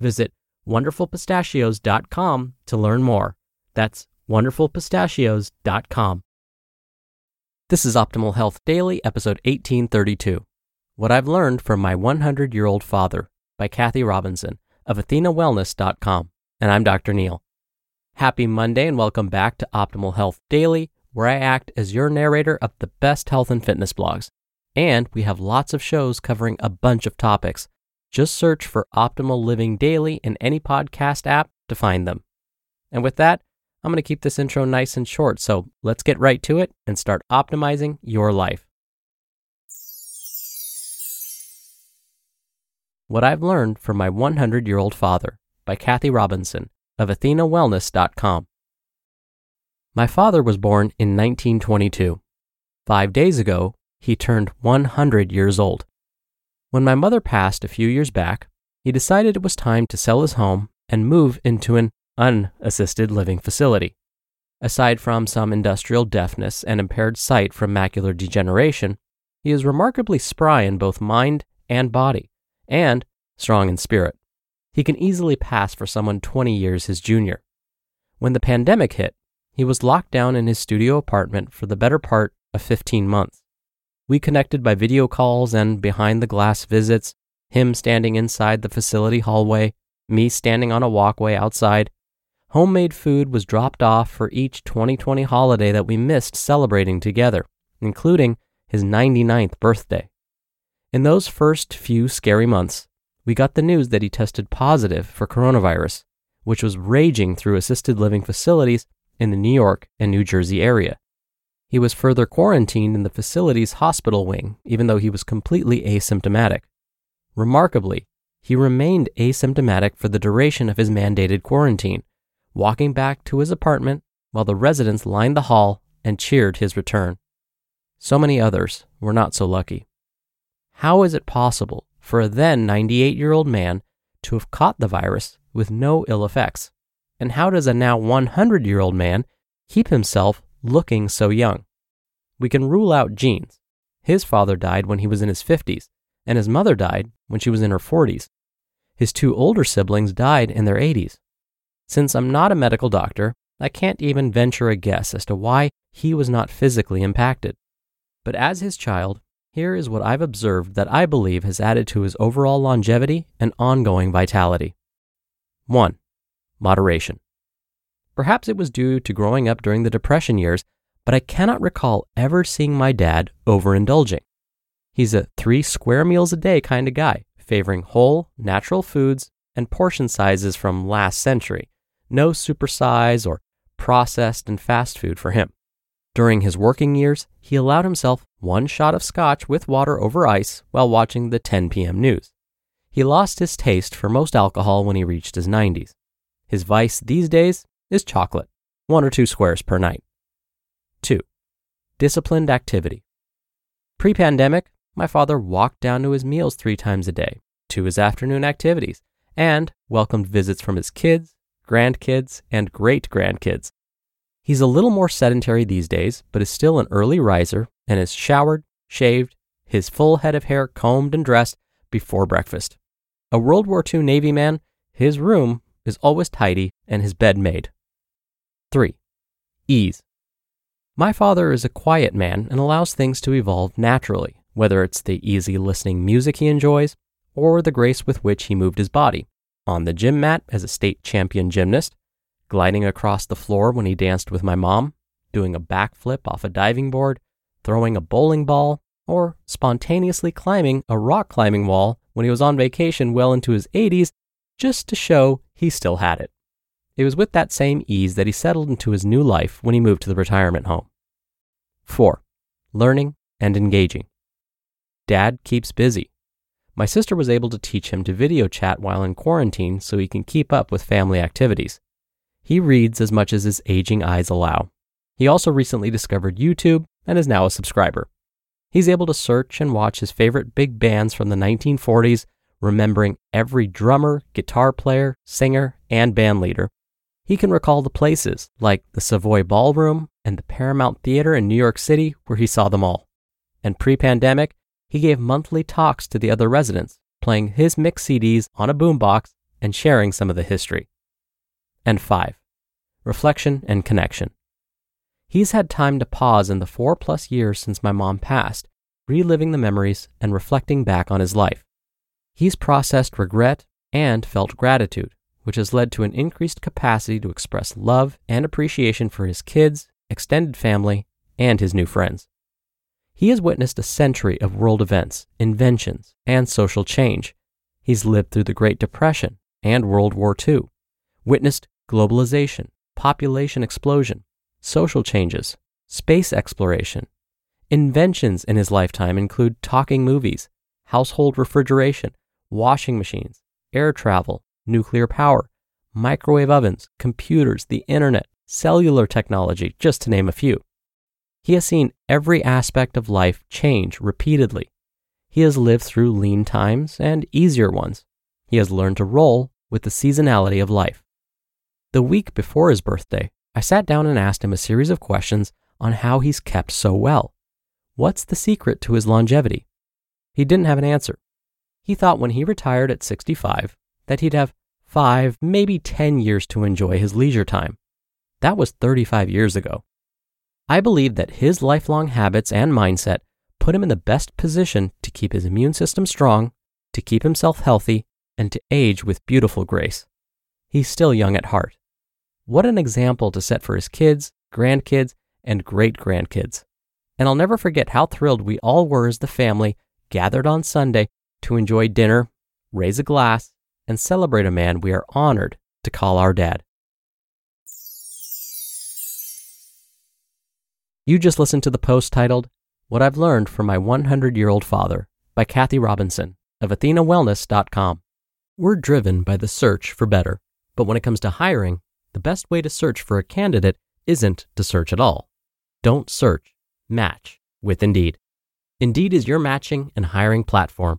Visit wonderfulpistachios.com to learn more. That's wonderfulpistachios.com. This is Optimal Health Daily, episode 1832. What I've Learned from My 100 Year Old Father by Kathy Robinson of AthenaWellness.com. And I'm Dr. Neal. Happy Monday and welcome back to Optimal Health Daily, where I act as your narrator of the best health and fitness blogs. And we have lots of shows covering a bunch of topics. Just search for Optimal Living Daily in any podcast app to find them. And with that, I'm going to keep this intro nice and short, so let's get right to it and start optimizing your life. What I've Learned from My 100 Year Old Father by Kathy Robinson of AthenaWellness.com. My father was born in 1922. Five days ago, he turned 100 years old. When my mother passed a few years back, he decided it was time to sell his home and move into an unassisted living facility. Aside from some industrial deafness and impaired sight from macular degeneration, he is remarkably spry in both mind and body, and strong in spirit. He can easily pass for someone 20 years his junior. When the pandemic hit, he was locked down in his studio apartment for the better part of 15 months. We connected by video calls and behind the glass visits, him standing inside the facility hallway, me standing on a walkway outside, Homemade food was dropped off for each 2020 holiday that we missed celebrating together, including his 99th birthday. In those first few scary months, we got the news that he tested positive for coronavirus, which was raging through assisted living facilities in the New York and New Jersey area. He was further quarantined in the facility's hospital wing, even though he was completely asymptomatic. Remarkably, he remained asymptomatic for the duration of his mandated quarantine, walking back to his apartment while the residents lined the hall and cheered his return. So many others were not so lucky. How is it possible for a then 98 year old man to have caught the virus with no ill effects? And how does a now 100 year old man keep himself looking so young? We can rule out genes. His father died when he was in his 50s, and his mother died when she was in her 40s. His two older siblings died in their 80s. Since I'm not a medical doctor, I can't even venture a guess as to why he was not physically impacted. But as his child, here is what I've observed that I believe has added to his overall longevity and ongoing vitality. 1. Moderation. Perhaps it was due to growing up during the Depression years, but I cannot recall ever seeing my dad overindulging. He's a three square meals a day kind of guy, favoring whole, natural foods and portion sizes from last century, no supersize or processed and fast food for him. During his working years, he allowed himself one shot of scotch with water over ice while watching the 10 p.m. news. He lost his taste for most alcohol when he reached his 90s. His vice these days is chocolate, one or two squares per night. 2. Disciplined activity. Pre pandemic, my father walked down to his meals three times a day, to his afternoon activities, and welcomed visits from his kids, grandkids, and great grandkids. He's a little more sedentary these days, but is still an early riser and is showered, shaved, his full head of hair combed and dressed before breakfast. A World War II Navy man, his room is always tidy and his bed made. 3. Ease. My father is a quiet man and allows things to evolve naturally, whether it's the easy listening music he enjoys or the grace with which he moved his body on the gym mat as a state champion gymnast, gliding across the floor when he danced with my mom, doing a backflip off a diving board, throwing a bowling ball, or spontaneously climbing a rock climbing wall when he was on vacation well into his 80s just to show he still had it. It was with that same ease that he settled into his new life when he moved to the retirement home. 4. Learning and engaging. Dad keeps busy. My sister was able to teach him to video chat while in quarantine so he can keep up with family activities. He reads as much as his aging eyes allow. He also recently discovered YouTube and is now a subscriber. He's able to search and watch his favorite big bands from the 1940s, remembering every drummer, guitar player, singer, and band leader. He can recall the places, like the Savoy Ballroom and the Paramount Theater in New York City, where he saw them all. And pre pandemic, he gave monthly talks to the other residents, playing his mix CDs on a boombox and sharing some of the history. And five, reflection and connection. He's had time to pause in the four plus years since my mom passed, reliving the memories and reflecting back on his life. He's processed regret and felt gratitude, which has led to an increased capacity to express love and appreciation for his kids, extended family, and his new friends. He has witnessed a century of world events, inventions, and social change. He's lived through the Great Depression and World War II, witnessed globalization, population explosion, social changes, space exploration. Inventions in his lifetime include talking movies, household refrigeration, washing machines, air travel, nuclear power, microwave ovens, computers, the internet, cellular technology, just to name a few. He has seen every aspect of life change repeatedly. He has lived through lean times and easier ones. He has learned to roll with the seasonality of life. The week before his birthday, I sat down and asked him a series of questions on how he's kept so well. What's the secret to his longevity? He didn't have an answer. He thought when he retired at 65 that he'd have five, maybe 10 years to enjoy his leisure time. That was 35 years ago. I believe that his lifelong habits and mindset put him in the best position to keep his immune system strong, to keep himself healthy, and to age with beautiful grace. He's still young at heart. What an example to set for his kids, grandkids, and great grandkids. And I'll never forget how thrilled we all were as the family gathered on Sunday to enjoy dinner, raise a glass, and celebrate a man we are honored to call our dad. You just listened to the post titled, What I've Learned from My 100 Year Old Father by Kathy Robinson of AthenaWellness.com. We're driven by the search for better, but when it comes to hiring, the best way to search for a candidate isn't to search at all. Don't search, match with Indeed. Indeed is your matching and hiring platform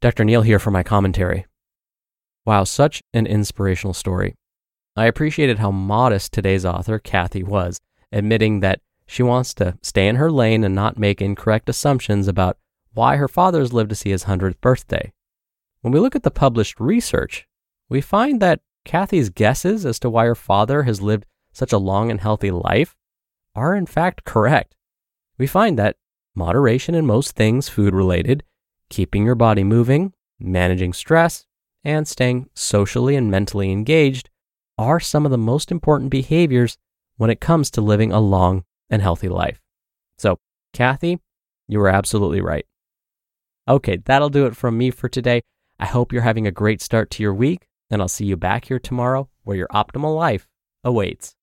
Dr. Neal here for my commentary. Wow, such an inspirational story. I appreciated how modest today's author, Kathy, was, admitting that she wants to stay in her lane and not make incorrect assumptions about why her father's lived to see his 100th birthday. When we look at the published research, we find that Kathy's guesses as to why her father has lived such a long and healthy life are in fact correct. We find that moderation in most things food related, keeping your body moving, managing stress, and staying socially and mentally engaged are some of the most important behaviors when it comes to living a long and healthy life. So, Kathy, you were absolutely right. Okay, that'll do it from me for today. I hope you're having a great start to your week, and I'll see you back here tomorrow where your optimal life awaits.